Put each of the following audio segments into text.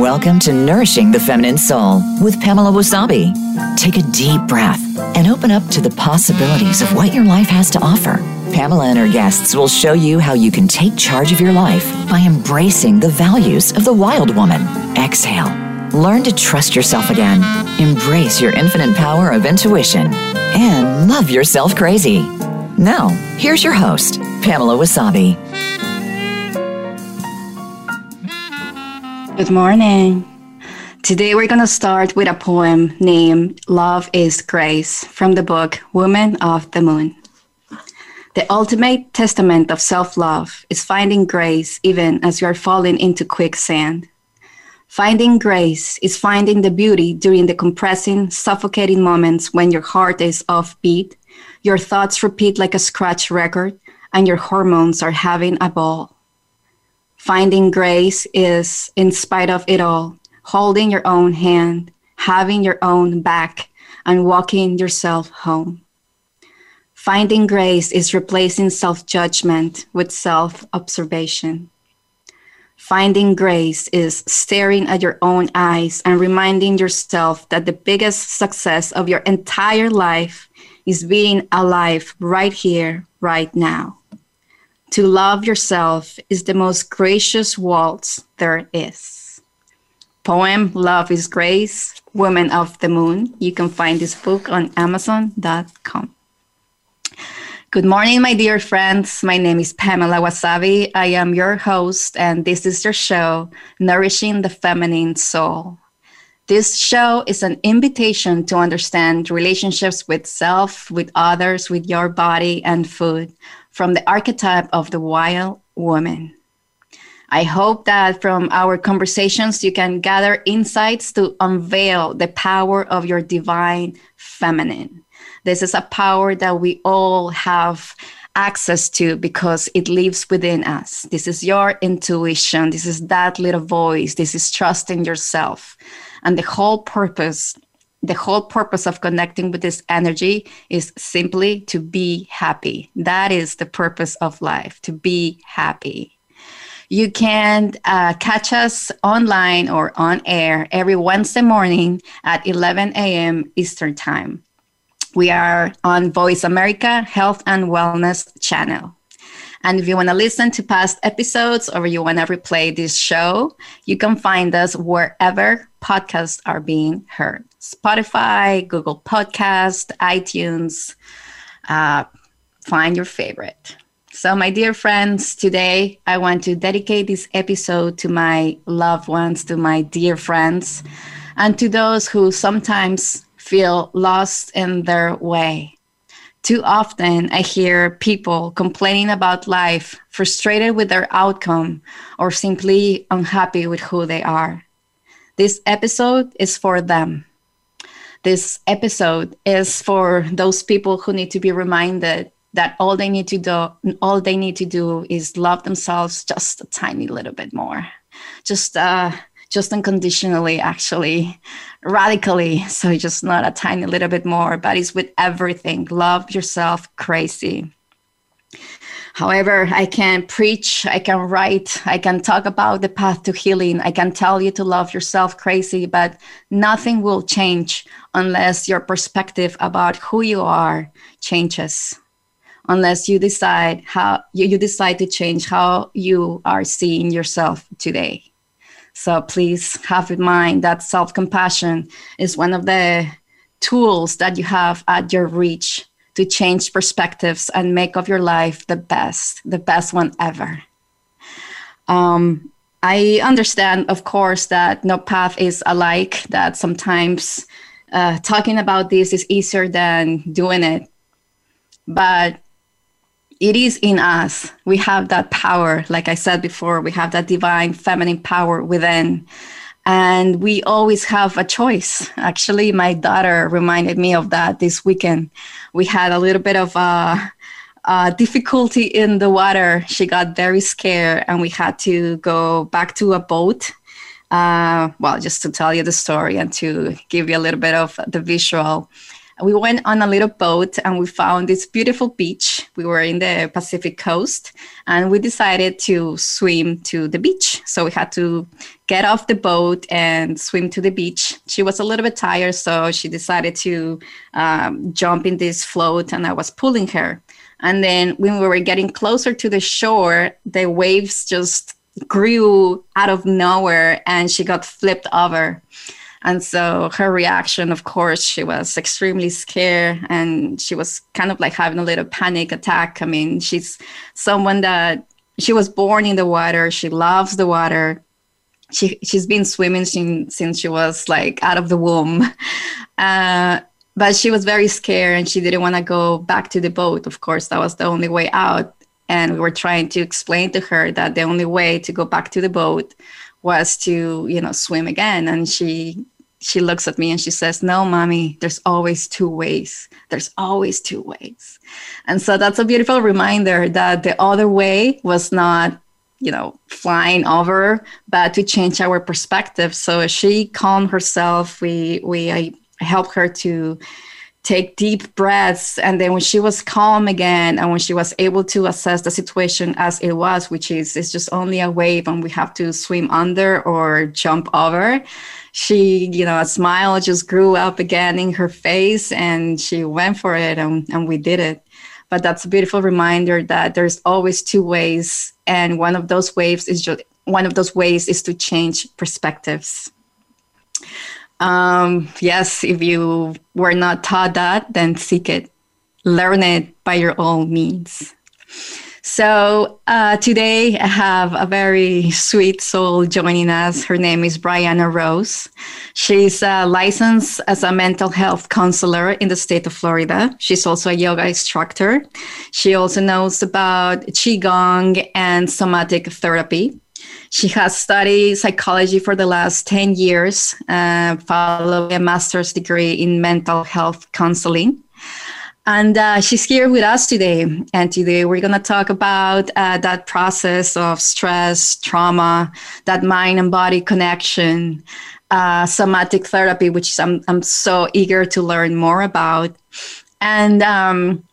Welcome to Nourishing the Feminine Soul with Pamela Wasabi. Take a deep breath and open up to the possibilities of what your life has to offer. Pamela and her guests will show you how you can take charge of your life by embracing the values of the wild woman. Exhale. Learn to trust yourself again. Embrace your infinite power of intuition and love yourself crazy. Now, here's your host, Pamela Wasabi. Good morning. Today we're going to start with a poem named Love is Grace from the book Woman of the Moon. The ultimate testament of self love is finding grace even as you are falling into quicksand. Finding grace is finding the beauty during the compressing, suffocating moments when your heart is offbeat, your thoughts repeat like a scratch record, and your hormones are having a ball. Finding grace is, in spite of it all, holding your own hand, having your own back, and walking yourself home. Finding grace is replacing self judgment with self observation. Finding grace is staring at your own eyes and reminding yourself that the biggest success of your entire life is being alive right here, right now. To love yourself is the most gracious waltz there is. Poem Love is Grace, Woman of the Moon. You can find this book on Amazon.com. Good morning, my dear friends. My name is Pamela Wasabi. I am your host, and this is your show, Nourishing the Feminine Soul. This show is an invitation to understand relationships with self, with others, with your body, and food from the archetype of the wild woman. I hope that from our conversations, you can gather insights to unveil the power of your divine feminine. This is a power that we all have access to because it lives within us. This is your intuition. This is that little voice. This is trusting yourself. And the whole purpose the whole purpose of connecting with this energy is simply to be happy. That is the purpose of life, to be happy. You can uh, catch us online or on air every Wednesday morning at 11 a.m. Eastern Time. We are on Voice America Health and Wellness channel. And if you want to listen to past episodes or you want to replay this show, you can find us wherever podcasts are being heard Spotify, Google Podcast, iTunes. Uh, find your favorite. So, my dear friends, today I want to dedicate this episode to my loved ones, to my dear friends, and to those who sometimes feel lost in their way. Too often, I hear people complaining about life, frustrated with their outcome, or simply unhappy with who they are. This episode is for them. This episode is for those people who need to be reminded that all they need to do all they need to do is love themselves just a tiny little bit more. Just uh just unconditionally actually radically so just not a tiny little bit more but it's with everything love yourself crazy However, I can preach, I can write, I can talk about the path to healing, I can tell you to love yourself crazy, but nothing will change unless your perspective about who you are changes. Unless you decide how you, you decide to change how you are seeing yourself today. So please have in mind that self compassion is one of the tools that you have at your reach to change perspectives and make of your life the best, the best one ever. Um, I understand, of course, that no path is alike, that sometimes uh, talking about this is easier than doing it. But it is in us. We have that power. Like I said before, we have that divine feminine power within. And we always have a choice. Actually, my daughter reminded me of that this weekend. We had a little bit of a, a difficulty in the water. She got very scared, and we had to go back to a boat. Uh, well, just to tell you the story and to give you a little bit of the visual we went on a little boat and we found this beautiful beach. We were in the Pacific coast and we decided to swim to the beach. So we had to get off the boat and swim to the beach. She was a little bit tired, so she decided to um, jump in this float and I was pulling her. And then when we were getting closer to the shore, the waves just grew out of nowhere and she got flipped over. And so her reaction, of course, she was extremely scared and she was kind of like having a little panic attack. I mean, she's someone that she was born in the water, she loves the water. She, she's been swimming since, since she was like out of the womb. Uh, but she was very scared and she didn't want to go back to the boat. Of course, that was the only way out. And we were trying to explain to her that the only way to go back to the boat was to, you know, swim again. And she she looks at me and she says, No, mommy, there's always two ways. There's always two ways. And so that's a beautiful reminder that the other way was not, you know, flying over, but to change our perspective. So she calmed herself. We we I helped her to take deep breaths. And then when she was calm again and when she was able to assess the situation as it was, which is it's just only a wave and we have to swim under or jump over, she, you know, a smile just grew up again in her face and she went for it and, and we did it. But that's a beautiful reminder that there's always two ways. And one of those waves is just one of those ways is to change perspectives. Um, yes, if you were not taught that, then seek it, learn it by your own means. So uh, today I have a very sweet soul joining us. Her name is Brianna Rose. She's uh, licensed as a mental health counselor in the state of Florida. She's also a yoga instructor. She also knows about Qigong and somatic therapy. She has studied psychology for the last 10 years, uh, following a master's degree in mental health counseling. And uh, she's here with us today. And today we're going to talk about uh, that process of stress, trauma, that mind and body connection, uh, somatic therapy, which I'm, I'm so eager to learn more about. And um,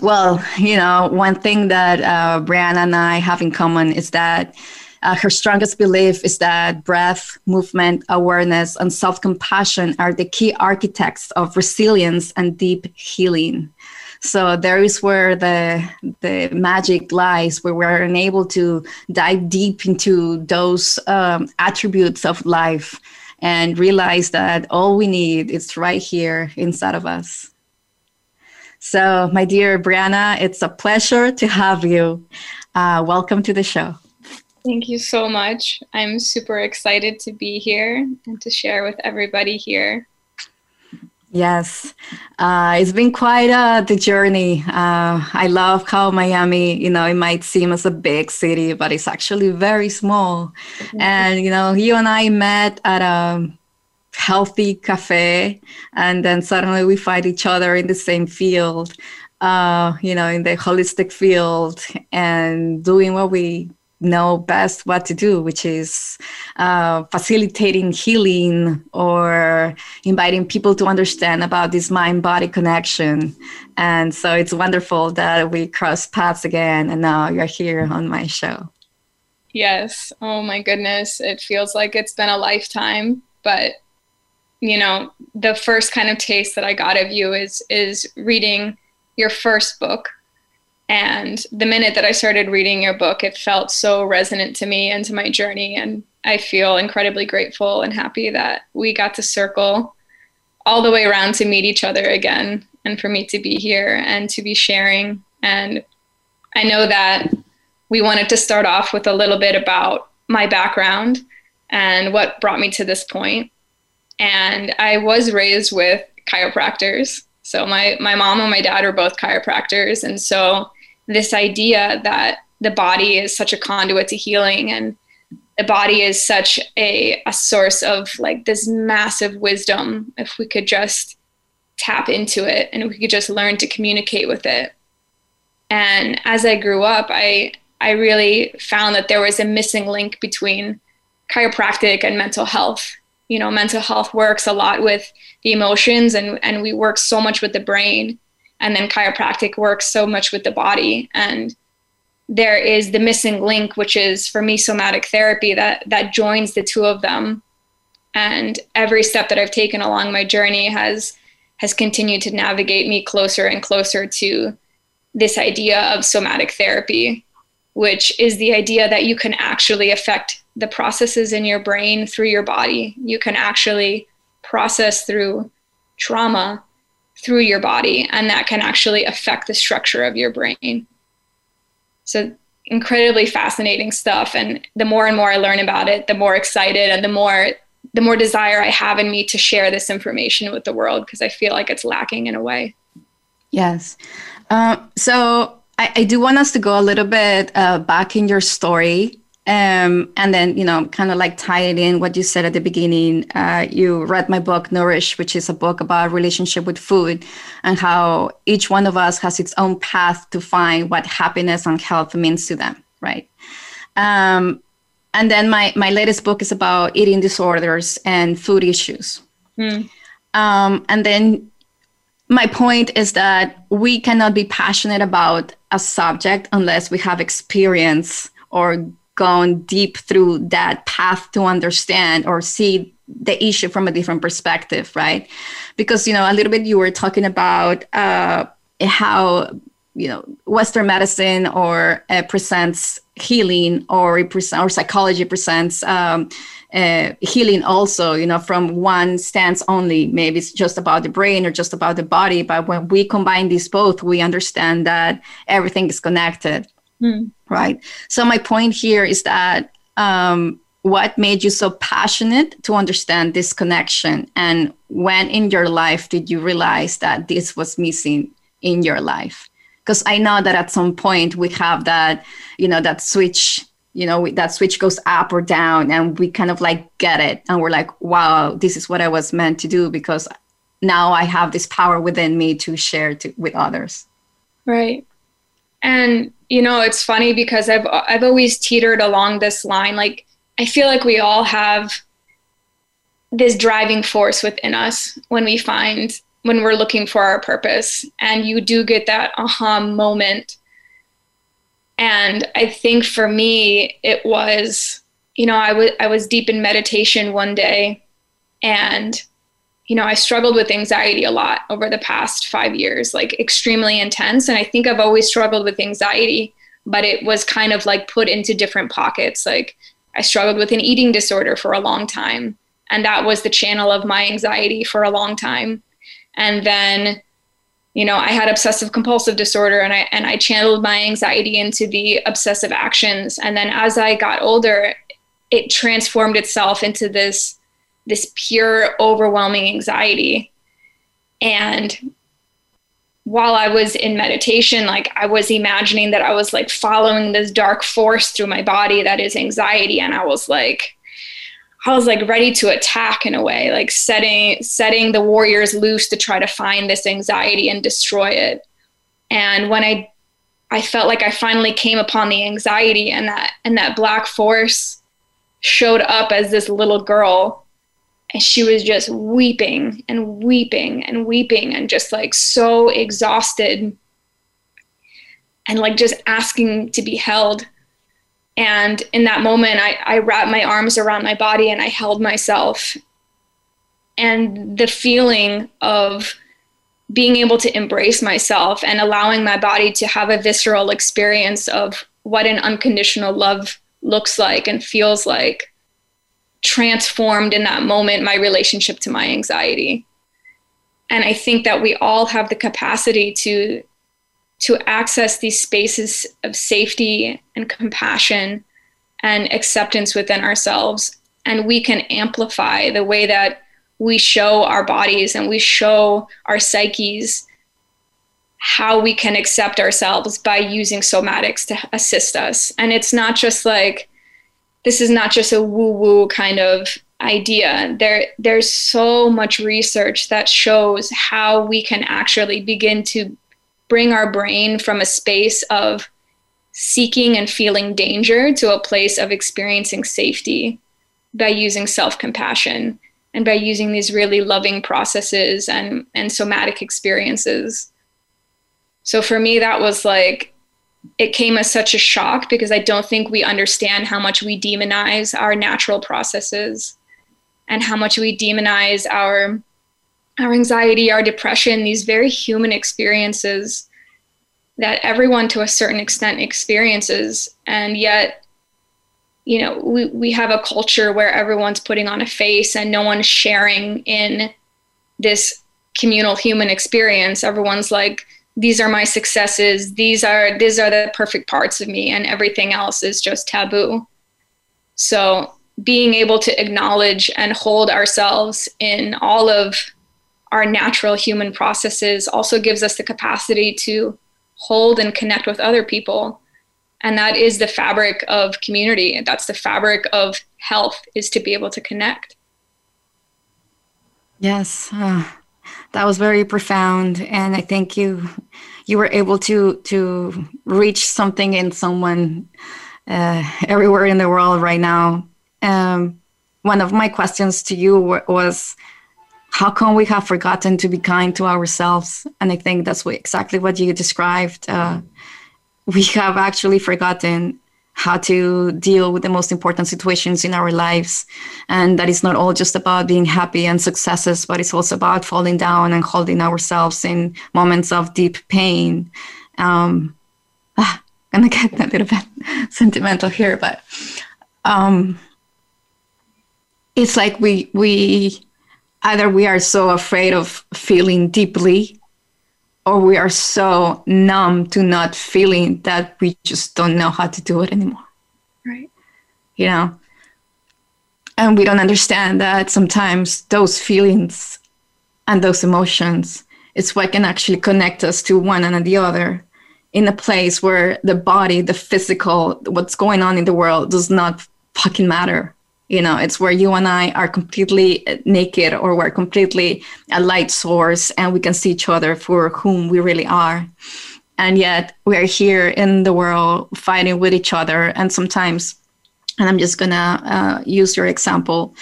well, you know, one thing that uh, Brianna and I have in common is that uh, her strongest belief is that breath, movement, awareness, and self compassion are the key architects of resilience and deep healing. So there is where the the magic lies, where we're able to dive deep into those um, attributes of life and realize that all we need is right here inside of us. So, my dear Brianna, it's a pleasure to have you. Uh, welcome to the show. Thank you so much. I'm super excited to be here and to share with everybody here. Yes, uh, it's been quite uh, the journey. Uh, I love how Miami, you know, it might seem as a big city, but it's actually very small. Mm-hmm. And, you know, you and I met at a healthy cafe, and then suddenly we find each other in the same field, uh, you know, in the holistic field and doing what we know best what to do, which is uh, facilitating healing or inviting people to understand about this mind body connection. And so it's wonderful that we cross paths again, and now you're here on my show. Yes. Oh my goodness. It feels like it's been a lifetime, but you know, the first kind of taste that I got of you is is reading your first book, and the minute that I started reading your book, it felt so resonant to me and to my journey. And I feel incredibly grateful and happy that we got to circle all the way around to meet each other again and for me to be here and to be sharing. And I know that we wanted to start off with a little bit about my background and what brought me to this point. And I was raised with chiropractors. So my, my mom and my dad are both chiropractors. And so this idea that the body is such a conduit to healing and the body is such a, a source of like this massive wisdom if we could just tap into it and we could just learn to communicate with it and as i grew up i i really found that there was a missing link between chiropractic and mental health you know mental health works a lot with the emotions and and we work so much with the brain. And then chiropractic works so much with the body. And there is the missing link which is for me somatic therapy that that joins the two of them. And every step that i've taken along my journey has has continued to navigate me closer and closer to this idea of somatic therapy which is the idea that you can actually affect the processes in your brain through your body. You can actually process through trauma through your body, and that can actually affect the structure of your brain. So, incredibly fascinating stuff. And the more and more I learn about it, the more excited and the more the more desire I have in me to share this information with the world because I feel like it's lacking in a way. Yes. Uh, so I, I, do want us to go a little bit uh, back in your story um, and then, you know, kind of like tie it in what you said at the beginning. Uh, you read my book, Nourish, which is a book about relationship with food and how each one of us has its own path to find what happiness and health means to them, right? Um, and then my, my latest book is about eating disorders and food issues. Mm. Um, and then my point is that we cannot be passionate about a subject unless we have experience or gone deep through that path to understand or see the issue from a different perspective, right? Because you know, a little bit you were talking about uh, how you know Western medicine or uh, presents healing or or psychology presents um, uh, healing also you know from one stance only maybe it's just about the brain or just about the body but when we combine these both we understand that everything is connected mm. right? So my point here is that um, what made you so passionate to understand this connection, and when in your life did you realize that this was missing in your life? Because I know that at some point we have that, you know, that switch you know that switch goes up or down and we kind of like get it and we're like wow this is what i was meant to do because now i have this power within me to share to, with others right and you know, it's funny because I've I've always teetered along this line. Like I feel like we all have this driving force within us when we find when we're looking for our purpose, and you do get that aha moment. And I think for me, it was, you know, I was I was deep in meditation one day, and you know, I struggled with anxiety a lot over the past five years, like extremely intense. And I think I've always struggled with anxiety, but it was kind of like put into different pockets. Like I struggled with an eating disorder for a long time. And that was the channel of my anxiety for a long time. And then, you know, I had obsessive compulsive disorder and I and I channeled my anxiety into the obsessive actions. And then as I got older, it transformed itself into this this pure, overwhelming anxiety. And while I was in meditation, like I was imagining that I was like following this dark force through my body that is anxiety. And I was like, I was like ready to attack in a way, like setting setting the warriors loose to try to find this anxiety and destroy it. And when I I felt like I finally came upon the anxiety and that and that black force showed up as this little girl and she was just weeping and weeping and weeping and just like so exhausted and like just asking to be held. And in that moment I, I wrapped my arms around my body and i held myself. And the feeling of being able to embrace myself and allowing my body to have a visceral experience of what an unconditional love looks like and feels like transformed in that moment my relationship to my anxiety. And i think that we all have the capacity to to access these spaces of safety and compassion and acceptance within ourselves. And we can amplify the way that we show our bodies and we show our psyches how we can accept ourselves by using somatics to assist us. And it's not just like this is not just a woo woo kind of idea. There, there's so much research that shows how we can actually begin to bring our brain from a space of seeking and feeling danger to a place of experiencing safety by using self compassion. and by using these really loving processes and and somatic experiences so for me that was like it came as such a shock because i don't think we understand how much we demonize our natural processes and how much we demonize our our anxiety our depression these very human experiences that everyone to a certain extent experiences and yet you know, we, we have a culture where everyone's putting on a face and no one's sharing in this communal human experience. Everyone's like, these are my successes, these are these are the perfect parts of me, and everything else is just taboo. So being able to acknowledge and hold ourselves in all of our natural human processes also gives us the capacity to hold and connect with other people. And that is the fabric of community. That's the fabric of health is to be able to connect. Yes uh, that was very profound and i think you you were able to to reach something in someone uh, everywhere in the world right now. Um, one of my questions to you was how come we have forgotten to be kind to ourselves? And i think that's what, exactly what you described. Uh, we have actually forgotten how to deal with the most important situations in our lives. And that is not all just about being happy and successes, but it's also about falling down and holding ourselves in moments of deep pain. Um, ah, gonna get a little bit sentimental here, but um, it's like we we either we are so afraid of feeling deeply or we are so numb to not feeling that we just don't know how to do it anymore. Right. You know? And we don't understand that sometimes those feelings and those emotions is what can actually connect us to one and the other in a place where the body, the physical, what's going on in the world does not fucking matter you know it's where you and i are completely naked or we're completely a light source and we can see each other for whom we really are. And yet we're here in the world fighting with each other. And sometimes and i'm just gonna uh, use your example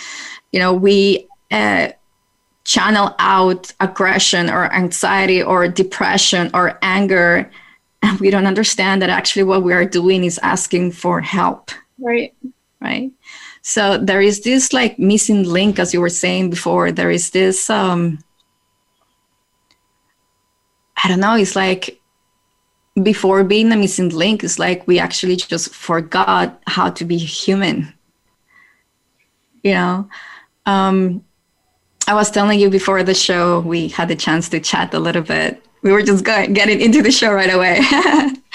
you know we uh, channel out aggression or anxiety or depression or anger and we don't understand that actually what we are doing is asking for help. Right. Right so there is this like missing link, as you were saying before. There is this, um, I don't know, it's like before being a missing link, it's like we actually just forgot how to be human. You know, um, I was telling you before the show, we had the chance to chat a little bit. We were just going, getting into the show right away.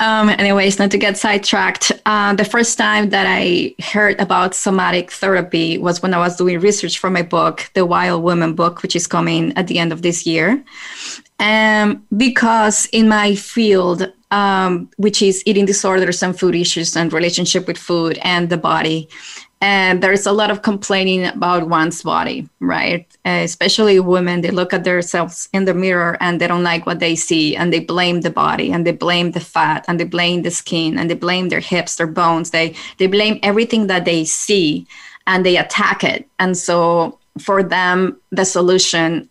Um, anyways, not to get sidetracked, uh, the first time that I heard about somatic therapy was when I was doing research for my book, the Wild Woman book, which is coming at the end of this year. Um, because in my field, um, which is eating disorders and food issues and relationship with food and the body, and there's a lot of complaining about one's body right? Uh, especially women they look at themselves in the mirror and they don't like what they see and they blame the body and they blame the fat and they blame the skin and they blame their hips their bones. They they blame everything that they see and they attack it. And so for them the solution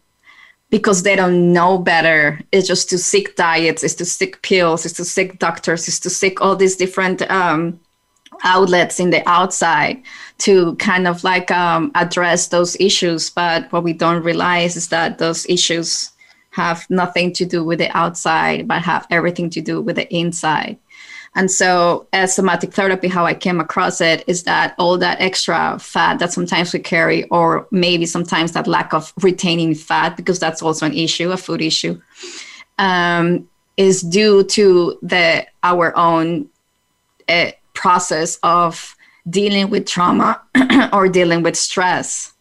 because they don't know better is just to seek diets is to seek pills is to seek doctors is to seek all these different um, outlets in the outside to kind of like um, address those issues. But what we don't realize is that those issues have nothing to do with the outside, but have everything to do with the inside. And so, as somatic therapy, how I came across it is that all that extra fat that sometimes we carry, or maybe sometimes that lack of retaining fat, because that's also an issue, a food issue, um, is due to the our own uh, process of dealing with trauma or dealing with stress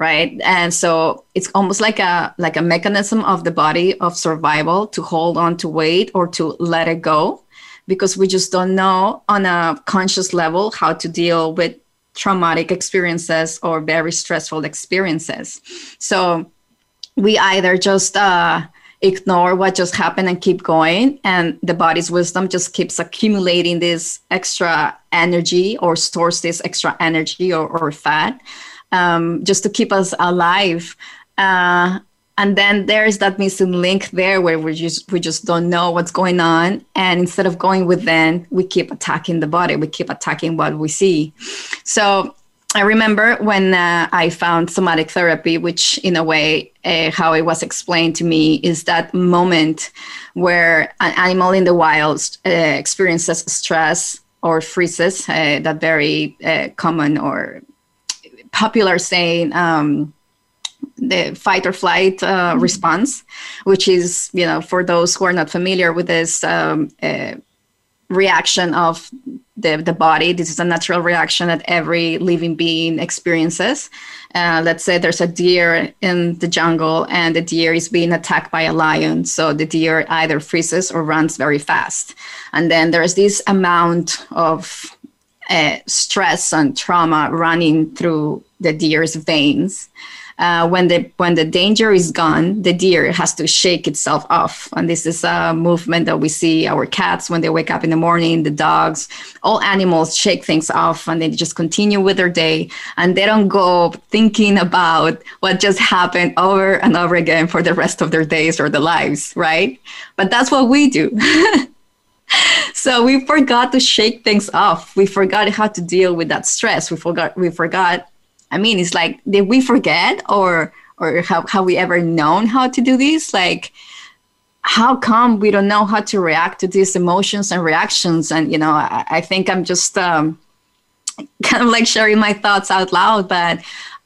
right? And so it's almost like a like a mechanism of the body of survival to hold on to weight or to let it go because we just don't know on a conscious level how to deal with traumatic experiences or very stressful experiences. So we either just uh, ignore what just happened and keep going. And the body's wisdom just keeps accumulating this extra energy or stores this extra energy or, or fat um, just to keep us alive. Uh, and then there's that missing link there where we just we just don't know what's going on and instead of going within we keep attacking the body we keep attacking what we see so i remember when uh, i found somatic therapy which in a way uh, how it was explained to me is that moment where an animal in the wild uh, experiences stress or freezes uh, that very uh, common or popular saying um, the fight or flight uh, mm-hmm. response, which is, you know, for those who are not familiar with this um, uh, reaction of the, the body, this is a natural reaction that every living being experiences. Uh, let's say there's a deer in the jungle and the deer is being attacked by a lion. So the deer either freezes or runs very fast. And then there's this amount of uh, stress and trauma running through the deer's veins uh, when the when the danger is gone, the deer has to shake itself off, and this is a movement that we see our cats when they wake up in the morning, the dogs, all animals shake things off, and they just continue with their day, and they don't go thinking about what just happened over and over again for the rest of their days or their lives, right? But that's what we do. so we forgot to shake things off. We forgot how to deal with that stress. We forgot we forgot I mean, it's like, did we forget or or have, have we ever known how to do this? Like, how come we don't know how to react to these emotions and reactions? And, you know, I, I think I'm just um, kind of like sharing my thoughts out loud, but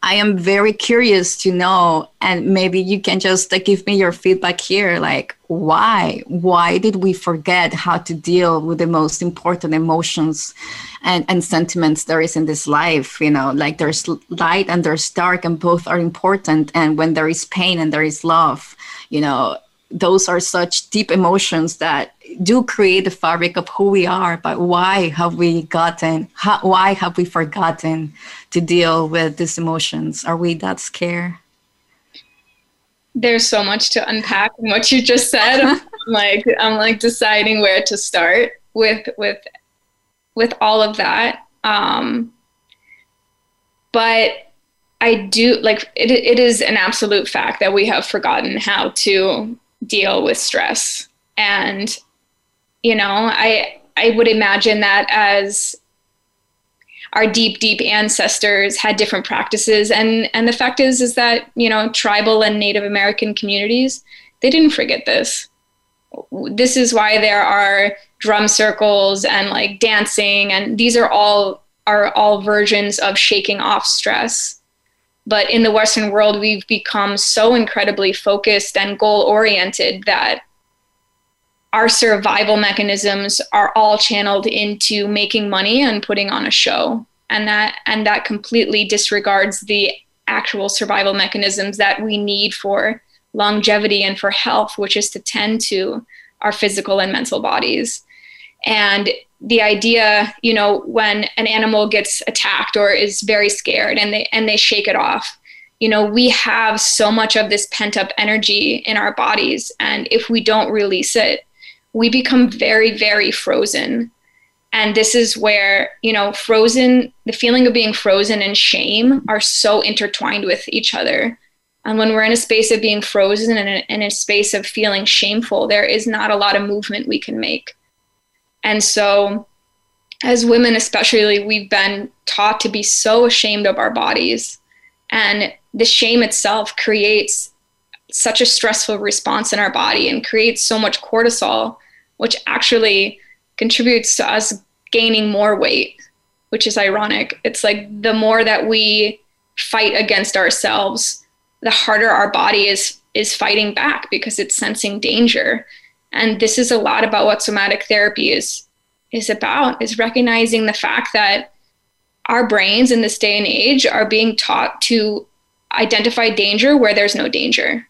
I am very curious to know, and maybe you can just uh, give me your feedback here. Like, why? Why did we forget how to deal with the most important emotions and, and sentiments there is in this life? You know, like there's light and there's dark, and both are important. And when there is pain and there is love, you know, those are such deep emotions that do create the fabric of who we are but why have we gotten how, why have we forgotten to deal with these emotions? Are we that scared? There's so much to unpack in what you just said. I'm like i'm like deciding where to start with with with all of that. Um but i do like it, it is an absolute fact that we have forgotten how to deal with stress. And you know i i would imagine that as our deep deep ancestors had different practices. And and the fact is is that you know tribal and native american communities they didn't forget this. This is why there are drum circles and like dancing and these are all are all versions of shaking off stress. But in the western world we've become so incredibly focused and goal oriented that our survival mechanisms are all channeled into making money and putting on a show. And that and that completely disregards the actual survival mechanisms that we need for longevity and for health which is to tend to our physical and mental bodies. And the idea you know when an animal gets attacked or is very scared and they and they shake it off you know we have so much of this pent up energy in our bodies. And if we don't release it we become very, very frozen. And this is where, you know, frozen, the feeling of being frozen and shame are so intertwined with each other. And when we're in a space of being frozen and in a, space of feeling shameful, there is not a lot of movement we can make. And so, as women, especially, we've been taught to be so ashamed of our bodies. And the shame itself creates such a stressful response in our body and creates so much cortisol which actually contributes to us gaining more weight, which is ironic. It's like the more that we fight against ourselves, the harder our body is is fighting back because it's sensing danger. And this is a lot about what somatic therapy is is about is recognizing the fact that our brains in this day and age are being taught to identify danger where there's no danger.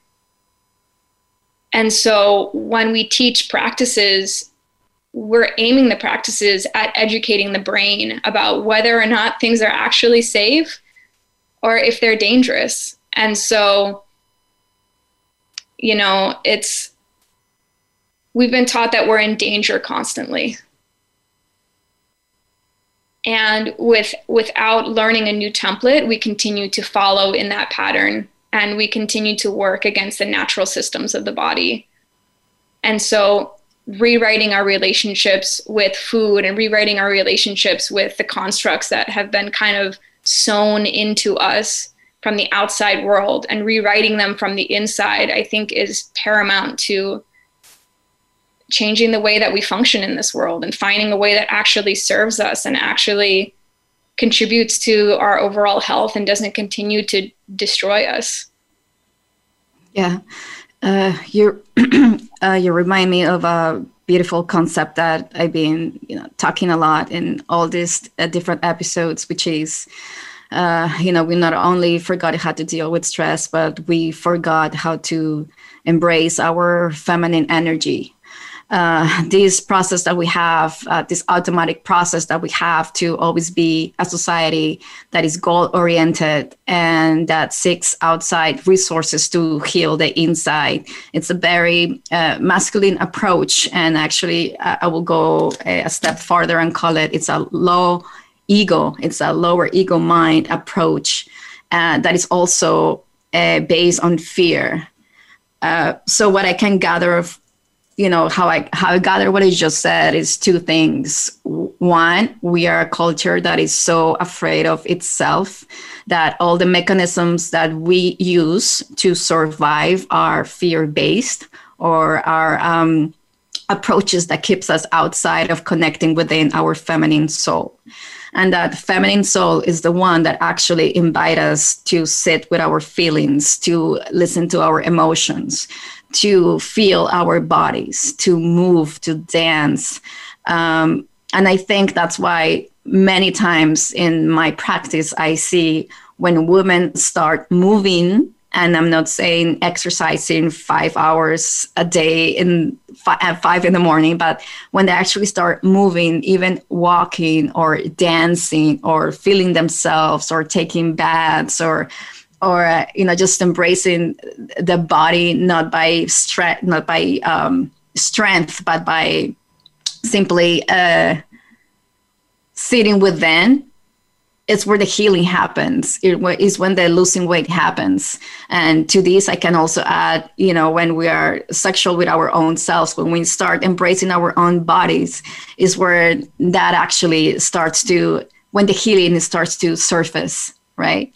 And so when we teach practices, we're aiming the practices at educating the brain about whether or not things are actually safe or if they're dangerous. And so, you know, it's, we've been taught that we're in danger constantly. and with without learning a new template we continue to follow in that pattern and we continue to work against the natural systems of the body. And so rewriting our relationships with food and rewriting our relationships with the constructs that have been kind of sewn into us from the outside world and rewriting them from the inside i think is paramount to changing the way that we function in this world and finding a way that actually serves us and actually contributes to our overall health and doesn't continue to destroy us. Yeah. Uh, you uh, you remind me of a beautiful concept that I've been you know talking a lot in all these uh, different episodes, which is uh, you know we not only forgot how to deal with stress, but we forgot how to embrace our feminine energy uh, this process that we have, uh, this automatic process that we have to always be a society that is goal oriented and that seeks outside resources to heal the inside. It's a very uh, masculine approach. And actually, uh, I will go a step farther and call it it's a low ego, it's a lower ego mind approach uh, that is also uh, based on fear. so, what I can gather you know how i how i gather what i just said is two things. One we are a culture that is so afraid of itself that all the mechanisms that we use to survive are fear based or are um, approaches that keeps us outside of connecting within our feminine soul. And that feminine soul is the one that actually invite us to sit with our feelings to listen to our emotions to feel our bodies, to move, to dance. Um, and I think that's why many times in my practice, I see when women start moving, and I'm not saying exercising five hours a day in at five in the morning, but when they actually start moving, even walking or dancing or feeling themselves or taking baths or or uh, you know just embracing the body not by strength not by um, strength but by simply uh, sitting within it's where the healing happens. It is when the losing weight happens. And to this i can also add you know when we are sexual with our own selves when we start embracing our own bodies is where that actually starts to when the healing starts to surface right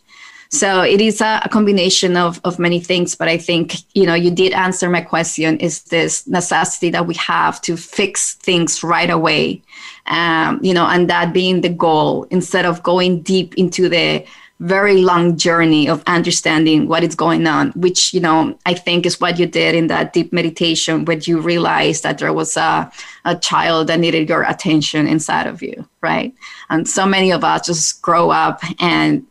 so it is a, a, combination of, of many things, but I think, you know, you did answer my question is this necessity that we have to fix things right away, um, you know, and that being the goal instead of going deep into the very long journey of understanding what is going on, which, you know, I think is what you did in that deep meditation when you realized that there was a, a child that needed your attention inside of you, right? And so many of us just grow up and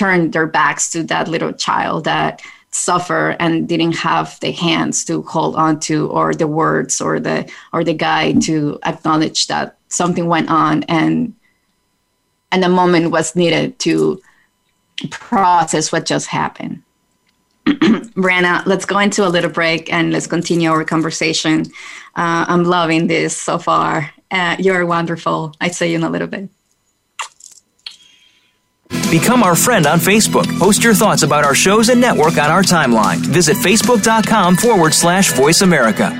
turned their backs to that little child that suffer and didn't have the hands to hold on to or the words or the or the guide to acknowledge that something went on and and a moment was needed to process what just happened Brianna, let's go into a little break and let's continue our conversation. Uh, I'm loving this so far. Uh, you're wonderful. I'd say you in a little bit. Become our friend on Facebook. Post your thoughts about our shows and network on our timeline. Visit facebook.com forward slash voice America.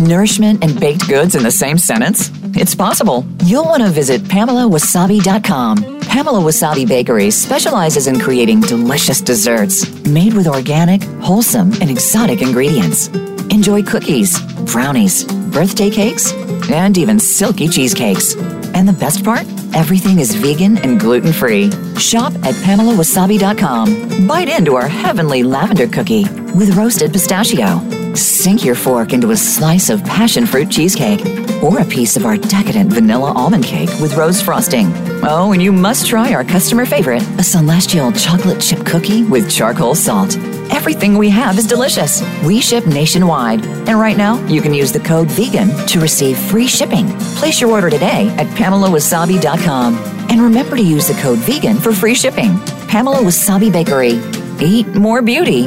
Nourishment and baked goods in the same sentence? It's possible. You'll want to visit PamelaWasabi.com. Pamela Wasabi Bakery specializes in creating delicious desserts made with organic, wholesome, and exotic ingredients. Enjoy cookies, brownies, birthday cakes, and even silky cheesecakes. And the best part? Everything is vegan and gluten free. Shop at PamelaWasabi.com. Bite into our heavenly lavender cookie with roasted pistachio. Sink your fork into a slice of passion fruit cheesecake or a piece of our decadent vanilla almond cake with rose frosting. Oh, and you must try our customer favorite, a celestial chocolate chip cookie with charcoal salt. Everything we have is delicious. We ship nationwide. And right now, you can use the code VEGAN to receive free shipping. Place your order today at PamelaWasabi.com. And remember to use the code VEGAN for free shipping. Pamela Wasabi Bakery. Eat more beauty.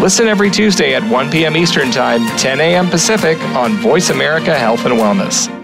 Listen every Tuesday at 1 p.m. Eastern Time, 10 a.m. Pacific on Voice America Health and Wellness.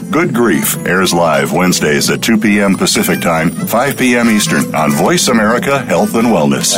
Good Grief airs live Wednesdays at 2 p.m. Pacific Time, 5 p.m. Eastern on Voice America Health and Wellness.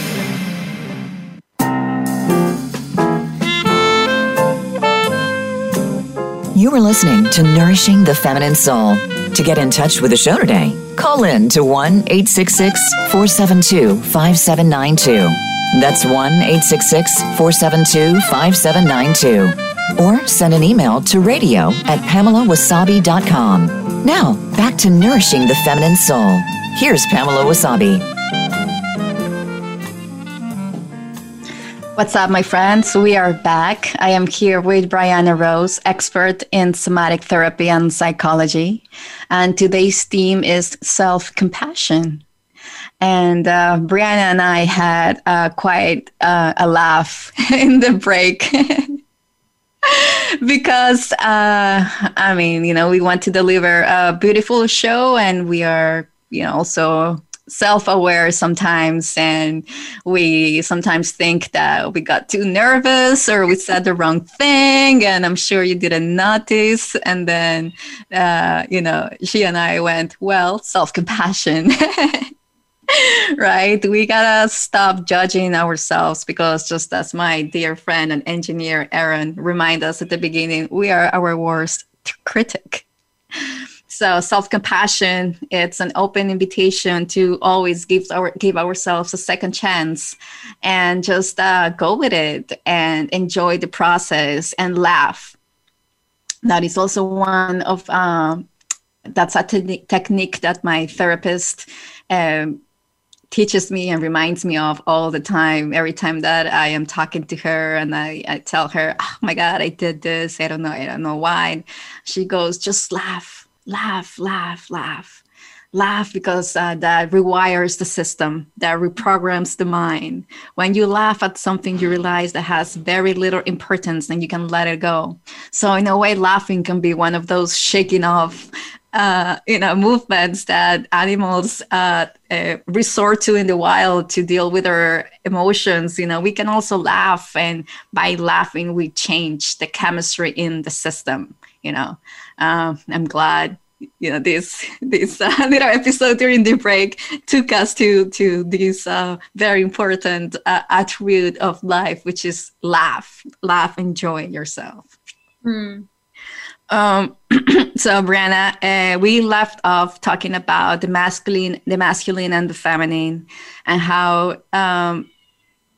You are listening to Nourishing the Feminine Soul. To get in touch with the show today, call in to 1 866 472 5792. That's 1 866 472 5792. Or send an email to radio at pamelawasabi.com. Now, back to Nourishing the Feminine Soul. Here's Pamela Wasabi. What's up, my friends? We are back. I am here with Brianna Rose, expert in somatic therapy and psychology. And today's theme is self compassion. And uh, Brianna and I had uh, quite uh, a laugh in the break. because, uh, I mean, you know, we want to deliver a beautiful show and we are, you know, also self-aware sometimes and we sometimes think that we got too nervous or we said the wrong thing and i'm sure you didn't notice. And then uh, you know she and i went well self-compassion. Right? We gotta stop judging ourselves because just as my dear friend and engineer aaron reminded us at the beginning we are our worst critic so self-compassion, it's an open invitation to always give our give ourselves a second chance and just uh, go with it and enjoy the process and laugh. That is also one of uh, that's a te- technique that my therapist um, teaches me and reminds me of all the time. Every time that i am talking to her and i, I tell her oh my god i did this. I don't know i don't know why she goes just laugh laugh, laugh, laugh, laugh because uh, that rewires the system, that reprograms the mind. When you laugh at something, you realize that has very little importance and you can let it go. So, in a way, laughing can be one of those shaking off. Uh, you know, movements that animals uh, uh, resort to in the wild to deal with their emotions. You know, we can also laugh, and by laughing, we change the chemistry in the system. You know, um, I'm glad you know this this uh, little episode during the break took us to to this uh, very important uh, attribute of life, which is laugh, laugh, enjoy yourself. Mm. Um, so Brianna, uh, we left off talking about the masculine, the masculine and the feminine, and how um,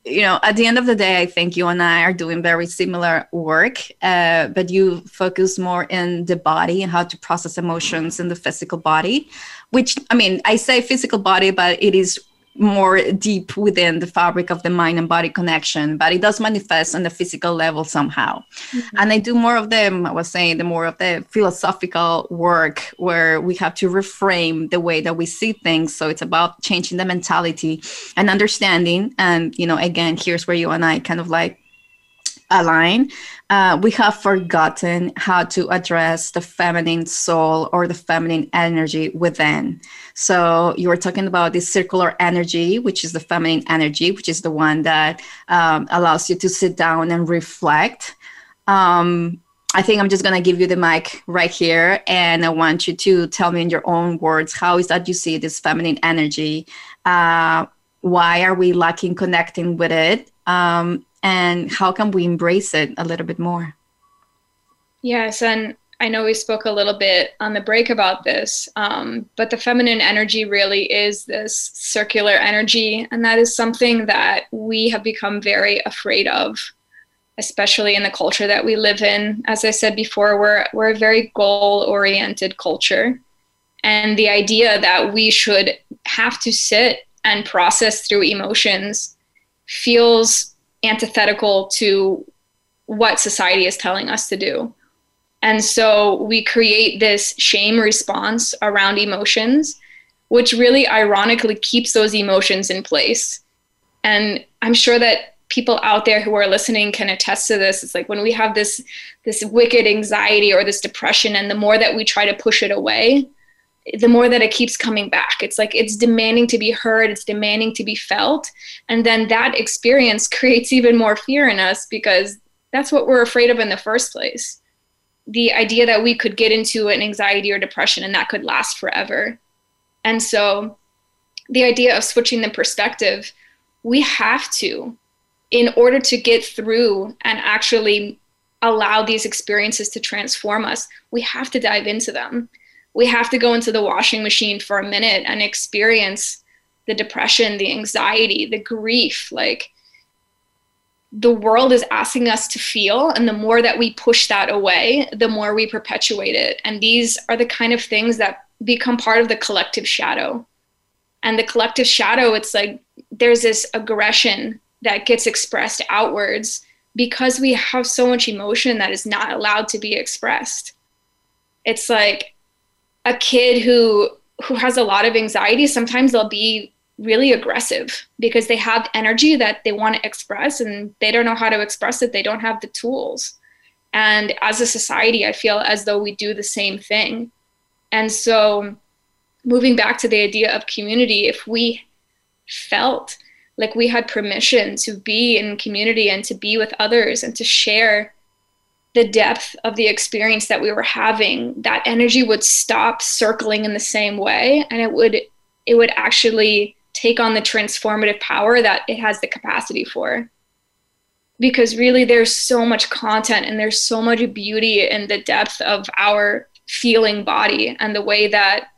you know, at the end of the day, I think you and I are doing very similar work, uh, but you focus more in the body and how to process emotions in the physical body, which I mean, I say physical body, but it is more deep within the fabric of the mind and body connection, but it does manifest on the physical level somehow. Mm-hmm. And I do more of them, I was saying, the more of the philosophical work where we have to reframe the way that we see things. So it's about changing the mentality and understanding. And, you know, again, here's where you and I kind of like align, uh, we have forgotten how to address the feminine soul or the feminine energy within. So you were talking about this circular energy, which is the feminine energy, which is the one that um, allows you to sit down and reflect. Um, I think I'm just going to give you the mic right here. And I want you to tell me in your own words how is that you see this feminine energy? Uh, why are we lacking connecting with it? Um, and how can we embrace it a little bit more? Yes. And I know we spoke a little bit on the break about this, um, but the feminine energy really is this circular energy. And that is something that we have become very afraid of, especially in the culture that we live in. As I said before, we're, we're a very goal oriented culture. And the idea that we should have to sit and process through emotions feels antithetical to what society is telling us to do. And so we create this shame response around emotions, which really ironically keeps those emotions in place. And I'm sure that people out there who are listening can attest to this. It's like when we have this this wicked anxiety or this depression and the more that we try to push it away, the more that it keeps coming back. It's like it's demanding to be heard, it's demanding to be felt. And then that experience creates even more fear in us because that's what we're afraid of in the first place. The idea that we could get into an anxiety or depression and that could last forever. And so the idea of switching the perspective, we have to, in order to get through and actually allow these experiences to transform us, we have to dive into them we have to go into the washing machine for a minute and experience the depression, the anxiety, the grief. Like the world is asking us to feel. And the more that we push that away, the more we perpetuate it. And these are the kind of things that become part of the collective shadow. And the collective shadow, it's like there's this aggression that gets expressed outwards because we have so much emotion that is not allowed to be expressed. It's like a kid who who has a lot of anxiety sometimes they'll be really aggressive because they have energy that they want to express and they don't know how to express it they don't have the tools. And as a society i feel as though we do the same thing. And so moving back to the idea of community if we felt like we had permission to be in community and to be with others and to share the depth of the experience that we were having that energy would stop circling in the same way and it would it would actually take on the transformative power that it has the capacity for. Because really there's so much content and there's so much beauty in the depth of our feeling body and the way that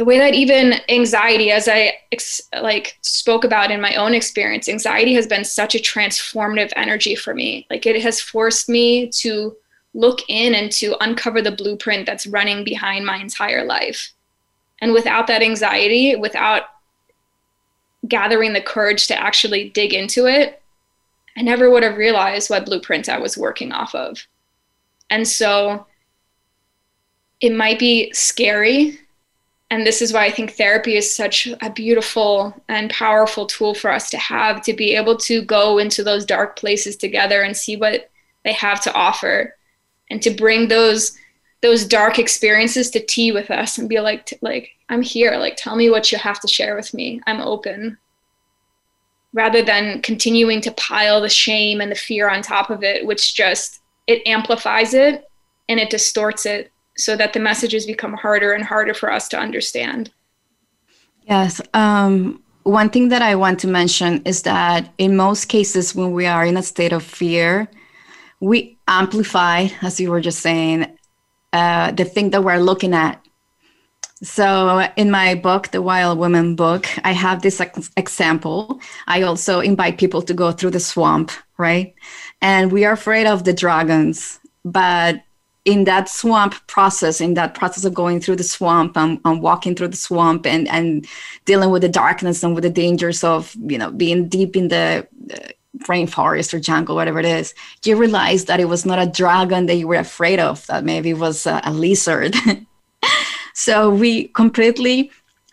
the way that even anxiety as i ex- like spoke about in my own experience anxiety has been such a transformative energy for me. Like it has forced me to look in and to uncover the blueprint that's running behind my entire life. And without that anxiety without gathering the courage to actually dig into it i never would have realized what blueprint i was working off of. And so it might be scary and this is why I think therapy is such a beautiful and powerful tool for us to have to be able to go into those dark places together and see what they have to offer. And to bring those those dark experiences to tea with us and be like like I'm here. Like tell me what you have to share with me. I'm open. Rather than continuing to pile the shame and the fear on top of it which just it amplifies it and it distorts it so that the messages become harder and harder for us to understand. Yes. Um, one thing that I want to mention is that in most cases, when we are in a state of fear, we amplify, as you were just saying, uh, the thing that we're looking at. So, in my book, the Wild Woman book, I have this ex- example. I also invite people to go through the swamp, right? And we are afraid of the dragons, but in that swamp process, in that process of going through the swamp and, and, walking through the swamp and, and dealing with the darkness and with the dangers of, you know, being deep in the uh, rainforest or jungle, whatever it is, you realize that it was not a dragon that you were afraid of, that maybe it was a, a lizard. so we completely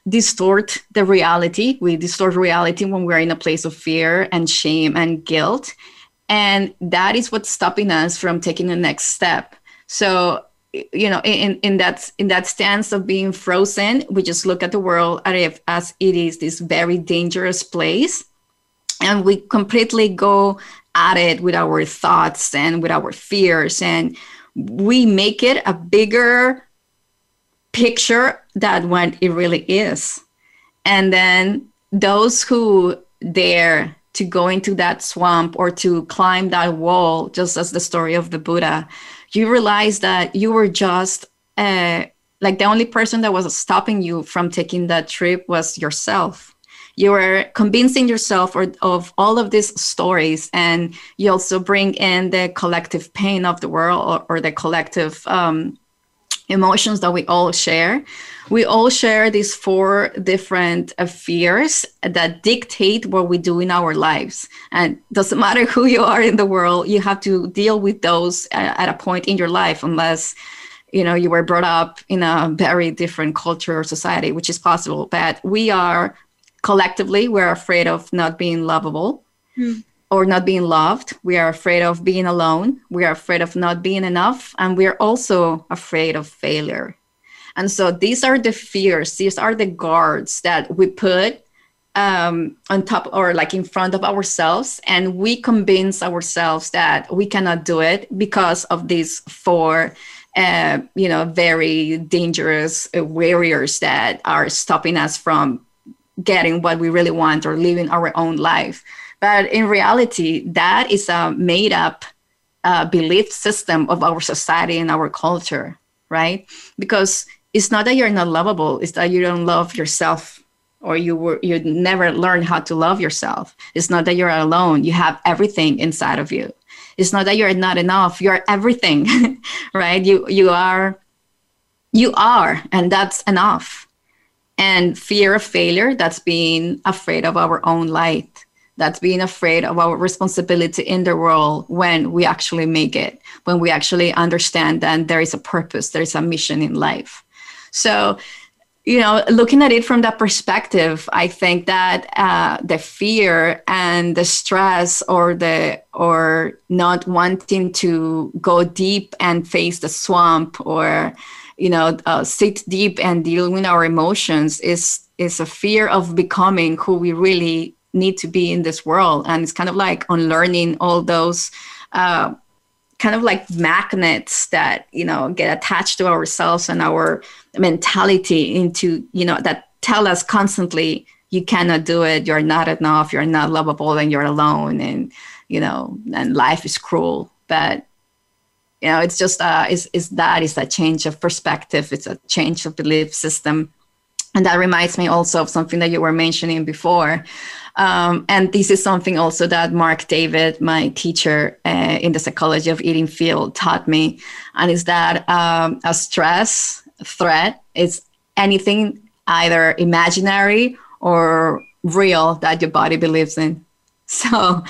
distort the reality. We distort reality when we're in a place of fear and shame and guilt and that is what's stopping us from taking the next step so you know in in that in that stance of being frozen we just look at the world as it is this very dangerous place and we completely go at it with our thoughts and with our fears and we make it a bigger picture than what it really is. And then those who dare to go into that swamp or to climb that wall just as the story of the buddha you realize that you were just uh, like the only person that was stopping you from taking that trip was yourself. You were convincing yourself or, of all of these stories and you also bring in the collective pain of the world or, or the collective um, emotions that we all share. We all share these four different fears that dictate what we do in our lives. And doesn't matter who you are in the world you have to deal with those at a point in your life unless you know you were brought up in a very different culture or society which is possible. But we are collectively we're afraid of not being lovable. Mm. Or not being loved. We are afraid of being alone. We are afraid of not being enough and we're also afraid of failure. And so these are the fears. These are the guards that we put um, on top or like in front of ourselves and we convince ourselves that we cannot do it because of these four uh, you know very dangerous uh, warriors that are stopping us from getting what we really want or living our own life. But in reality, that is a made up uh, belief system of our society and our culture, right? Because it's not that you're not lovable, it's that you don't love yourself or you were you never learn how to love yourself. It's not that you're alone, you have everything inside of you. It's not that you're not enough, you're everything, right? You you are you are and that's enough and fear of failure that's being afraid of our own light that's being afraid of our responsibility in the world when we actually make it when we actually understand that there is a purpose there is a mission in life. So you know looking at it from that perspective i think that uh, the fear and the stress or the or not wanting to go deep and face the swamp or you know uh, sit deep and deal with our emotions is is a fear of becoming who we really need to be in this world. And it's kind of like unlearning all those uh, kind of like magnets that you know get attached to ourselves and our mentality into you know that tell us constantly you cannot do it. You're not enough. You're not lovable and you're alone. And you know and life is cruel. But you know it's just uh is is that is a change of perspective. It's a change of belief system. And that reminds me also of something that you were mentioning before um, and this is something also that Marc David my teacher uh, in the psychology of eating field taught me and is that um, a stress threat is anything either imaginary or real that your body believes in. So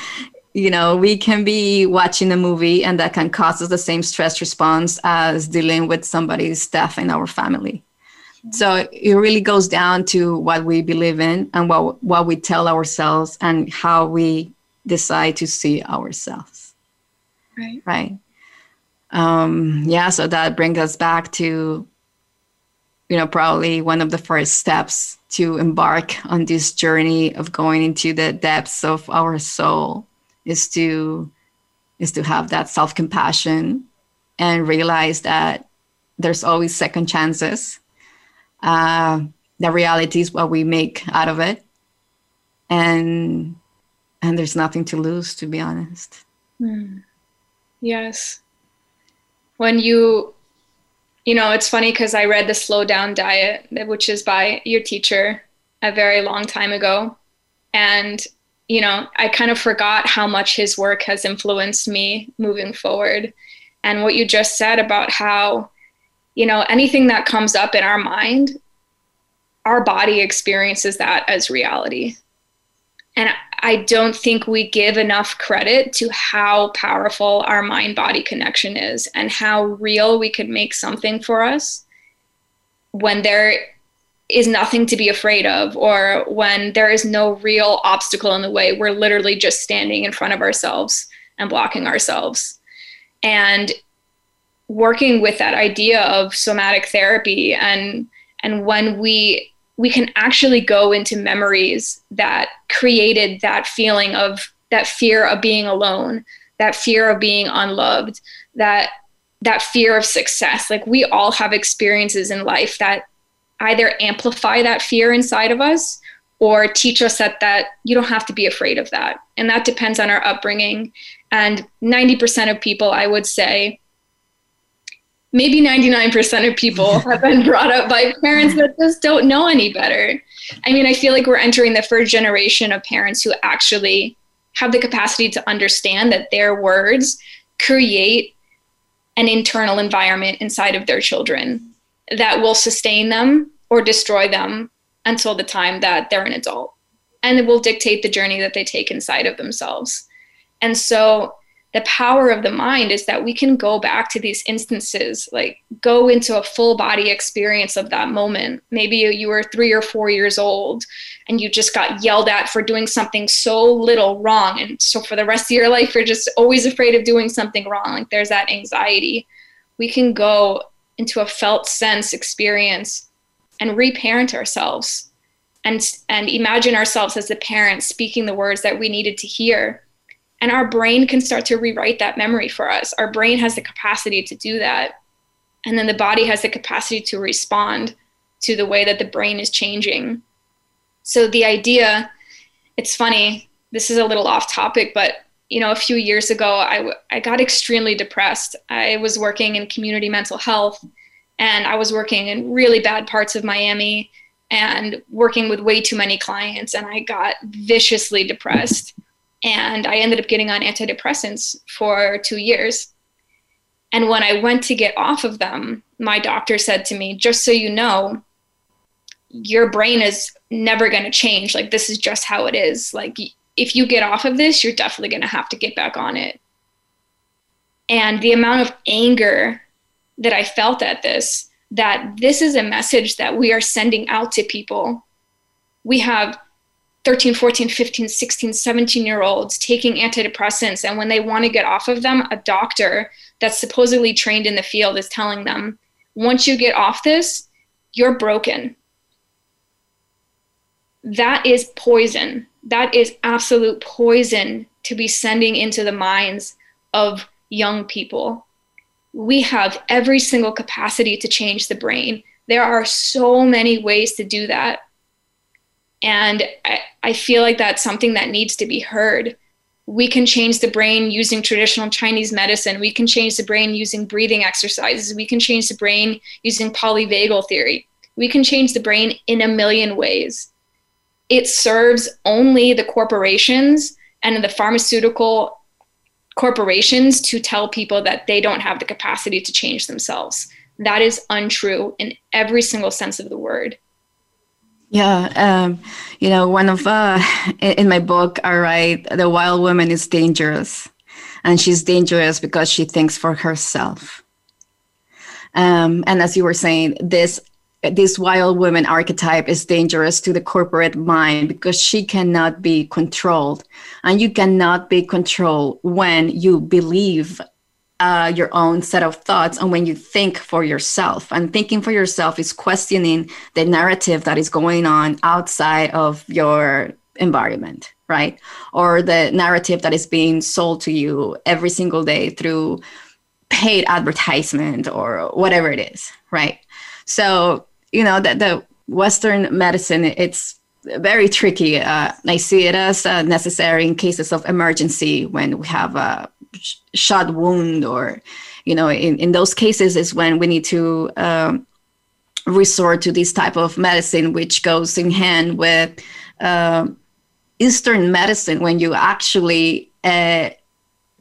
you know we can be watching a movie and that can cause us the same stress response as dealing with somebody's death in our family so it really goes down to what we believe in and what, what we tell ourselves and how we decide to see ourselves. Right. Right. Um, yeah so that brings us back to you know probably one of the first steps to embark on this journey of going into the depths of our soul is to is to have that self-compassion and realize that there's always second chances uh, the reality is what we make out of it and and there's nothing to lose to be honest mm. yes when you you know it's funny because i read the slow down diet which is by your teacher a very long time ago and you know, I kind of forgot how much his work has influenced me moving forward. And what you just said about how, you know, anything that comes up in our mind, our body experiences that as reality. And I don't think we give enough credit to how powerful our mind body connection is and how real we can make something for us when there is nothing to be afraid of, or when there is no real obstacle in the way, we're literally just standing in front of ourselves and blocking ourselves. And working with that idea of somatic therapy and and when we we can actually go into memories that created that feeling of that fear of being alone, that fear of being unloved, that that fear of success. Like we all have experiences in life that either amplify that fear inside of us or teach us that that you don't have to be afraid of that. And that depends on our upbringing. And 90% of people, I would say, maybe 99% of people have been brought up by parents that just don't know any better. I mean, I feel like we're entering the first generation of parents who actually have the capacity to understand that their words create an internal environment inside of their children that will sustain them or destroy them until the time that they're an adult. And it will dictate the journey that they take inside of themselves. And so the power of the mind is that we can go back to these instances, like go into a full body experience of that moment. Maybe you were three or four years old and you just got yelled at for doing something so little wrong. And so for the rest of your life, you're just always afraid of doing something wrong. Like there's that anxiety. We can go into a felt sense experience and reparent ourselves and, and imagine ourselves as the parent speaking the words that we needed to hear and our brain can start to rewrite that memory for us. Our brain has the capacity to do that. And then the body has the capacity to respond to the way that the brain is changing. So the idea, it's funny, this is a little off topic, but you know, a few years ago, I, I got extremely depressed. I was working in community mental health and I was working in really bad parts of Miami and working with way too many clients. And I got viciously depressed and I ended up getting on antidepressants for two years. And when I went to get off of them, my doctor said to me, just so you know, your brain is never going to change. Like, this is just how it is. Like, if you get off of this, you're definitely going to have to get back on it. And the amount of anger that I felt at this, that this is a message that we are sending out to people. We have 13, 14, 15, 16, 17 year olds taking antidepressants. And when they want to get off of them, a doctor that's supposedly trained in the field is telling them, once you get off this, you're broken. That is poison. That is absolute poison to be sending into the minds of young people. We have every single capacity to change the brain. There are so many ways to do that and I, I feel like that's something that needs to be heard. We can change the brain using traditional Chinese medicine. We can change the brain using breathing exercises. We can change the brain using polyvagal theory. We can change the brain in a million ways. It serves only the corporations and the pharmaceutical corporations to tell people that they don't have the capacity to change themselves. That is untrue in every single sense of the word. Yeah, um, you know, one of uh, in my book, I write the wild woman is dangerous, and she's dangerous because she thinks for herself. Um, and as you were saying, this this wild woman archetype is dangerous to the corporate mind because she cannot be controlled, and you cannot be controlled when you believe uh, your own set of thoughts and when you think for yourself. And thinking for yourself is questioning the narrative that is going on outside of your environment, right? Or the narrative that is being sold to you every single day through paid advertisement or whatever it is, right? So, you know, the, the Western medicine, it's very tricky. Uh, I see it as uh, necessary in cases of emergency when we have a shot wound or you know in, in those cases is when we need to um, resort to this type of medicine which goes in hand with uh, eastern medicine when you actually uh,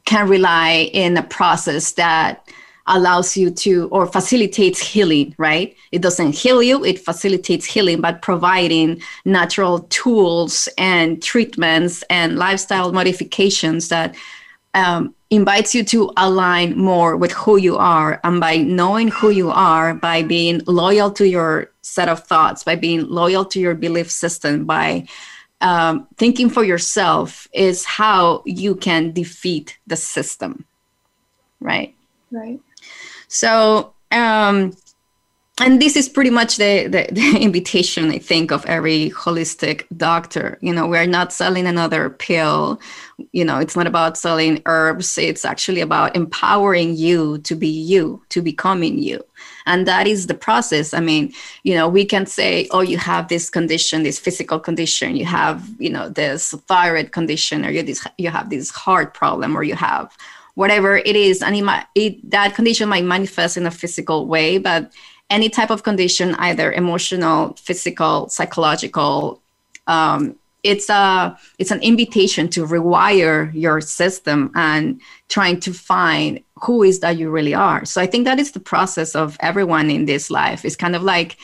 can rely in a process that allows you to or facilitates healing right? It doesn't heal you it facilitates healing but providing natural tools and treatments and lifestyle modifications that um, invites you to align more with who you are. And by knowing who you are, by being loyal to your set of thoughts, by being loyal to your belief system, by um, thinking for yourself is how you can defeat the system. Right? Right. So um, and this is pretty much the, the, the, invitation i think of every holistic doctor. You know we're not selling another pill. You know it's not about selling herbs. It's actually about empowering you to be you to becoming you. And that is the process. I mean you know we can say oh you have this condition this physical condition. You have you know this thyroid condition or you this you have this heart problem or you have whatever it is. And it might, it, that condition might manifest in a physical way but any type of condition, either emotional, physical, psychological. Um, it's a it's an invitation to rewire your system and trying to find who is that you really are. So I think that is the process of everyone in this life. It's kind of like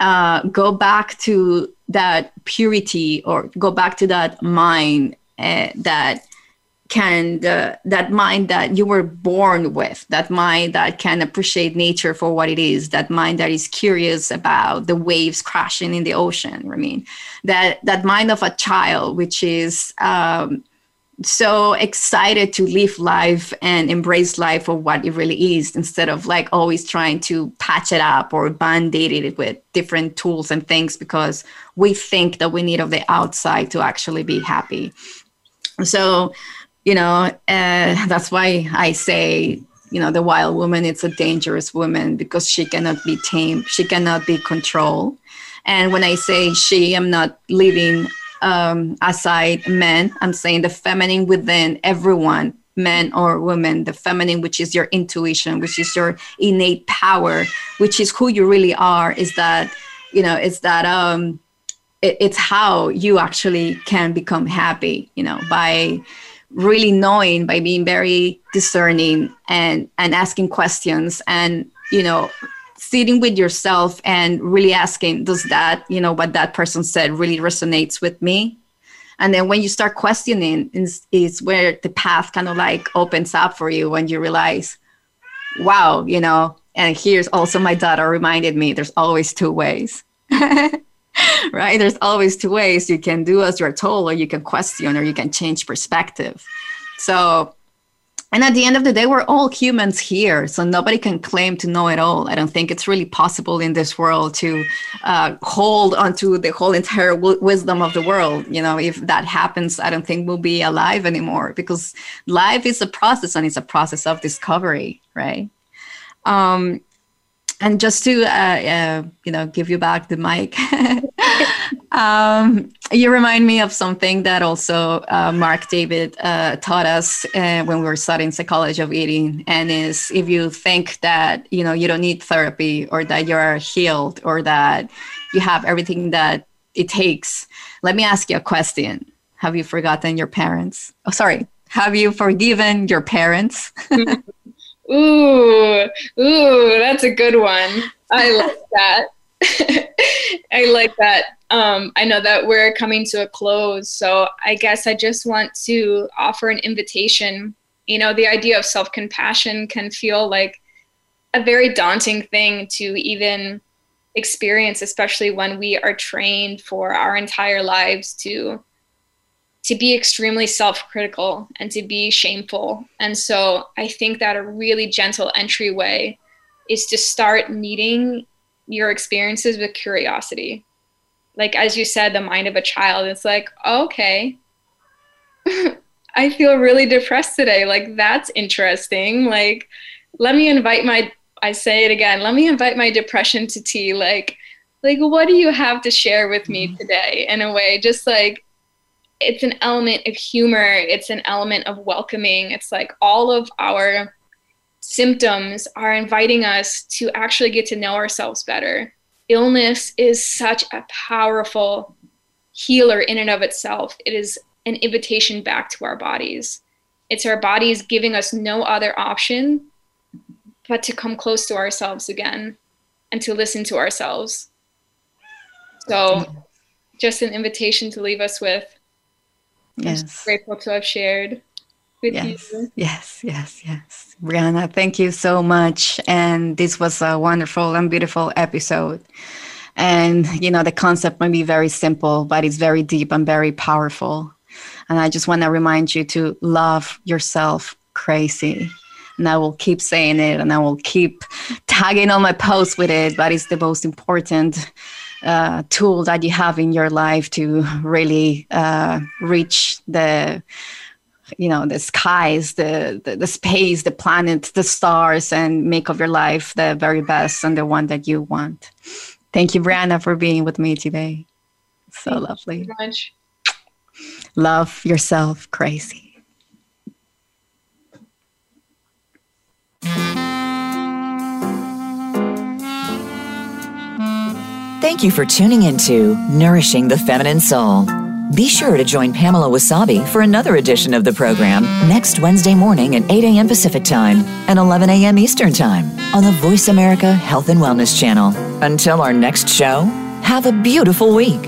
uh, go back to that purity or go back to that mind uh, that can uh, that mind that you were born with that mind that can appreciate nature for what it is that mind that is curious about the waves crashing in the ocean i mean that that mind of a child which is um, so excited to live life and embrace life for what it really is instead of like always trying to patch it up or band-aid it with different tools and things because we think that we need of the outside to actually be happy. So you know, uh, that's why I say, you know, the wild woman, it's a dangerous woman because she cannot be tamed, she cannot be controlled. And when I say she, I'm not leaving um, aside men, I'm saying the feminine within everyone, men or women, the feminine, which is your intuition, which is your innate power, which is who you really are, is that, you know, it's that, um, it, it's how you actually can become happy, you know, by, really knowing by being very discerning and and asking questions and you know sitting with yourself and really asking does that you know what that person said really resonates with me? And then when you start questioning is, is where the path kind of like opens up for you when you realize wow you know and here's also my daughter reminded me there's always two ways right? There's always two ways you can do as you're told, or you can question, or you can change perspective. So, and at the end of the day, we're all humans here. So nobody can claim to know it all. I don't think it's really possible in this world to uh, hold onto the whole entire w- wisdom of the world. You know, if that happens, I don't think we'll be alive anymore because life is a process and it's a process of discovery, right? Um, and just to uh, uh, you know give you back the mic um, you remind me of something that also uh, Marc David uh, taught us uh, when we were studying psychology of eating. And is if you think that you know you don't need therapy or that you're healed or that you have everything that it takes let me ask you a question. Have you forgotten your parents? Oh sorry. Have you forgiven your parents Ooh, ooh, that's a good one. I like that. I like that. Um, I know that we're coming to a close, so I guess I just want to offer an invitation. You know, the idea of self compassion can feel like a very daunting thing to even experience, especially when we are trained for our entire lives to to be extremely self-critical and to be shameful. And so I think that a really gentle entryway is to start meeting your experiences with curiosity. Like as you said, the mind of a child, it's like, okay, I feel really depressed today. Like that's interesting. Like let me invite my I say it again, let me invite my depression to tea. Like like what do you have to share with me mm-hmm. today in a way just like it's an element of humor. It's an element of welcoming. It's like all of our symptoms are inviting us to actually get to know ourselves better. Illness is such a powerful healer in and of itself. It is an invitation back to our bodies. It's our bodies giving us no other option but to come close to ourselves again and to listen to ourselves. So just an invitation to leave us with Yes. I'm grateful to have shared with yes. you. Yes, yes, yes. Brianna, thank you so much. And this was a wonderful and beautiful episode. And, you know, the concept might be very simple, but it's very deep and very powerful. And I just want to remind you to love yourself crazy. And I will keep saying it and I will keep tagging on my posts with it, but it's the most important uh, tool that you have in your life to really uh, reach the you know the skies the, the, the space the planet the stars and make of your life the very best and the one that you want. Thank you brianna for being with me today. So thank lovely so much. love yourself crazy Thank you for tuning into Nourishing the Feminine Soul. Be sure to join Pamela Wasabi for another edition of the program next Wednesday morning at 8 a.m. Pacific Time and 11 a.m. Eastern Time on the Voice America Health and Wellness Channel. Until our next show, have a beautiful week.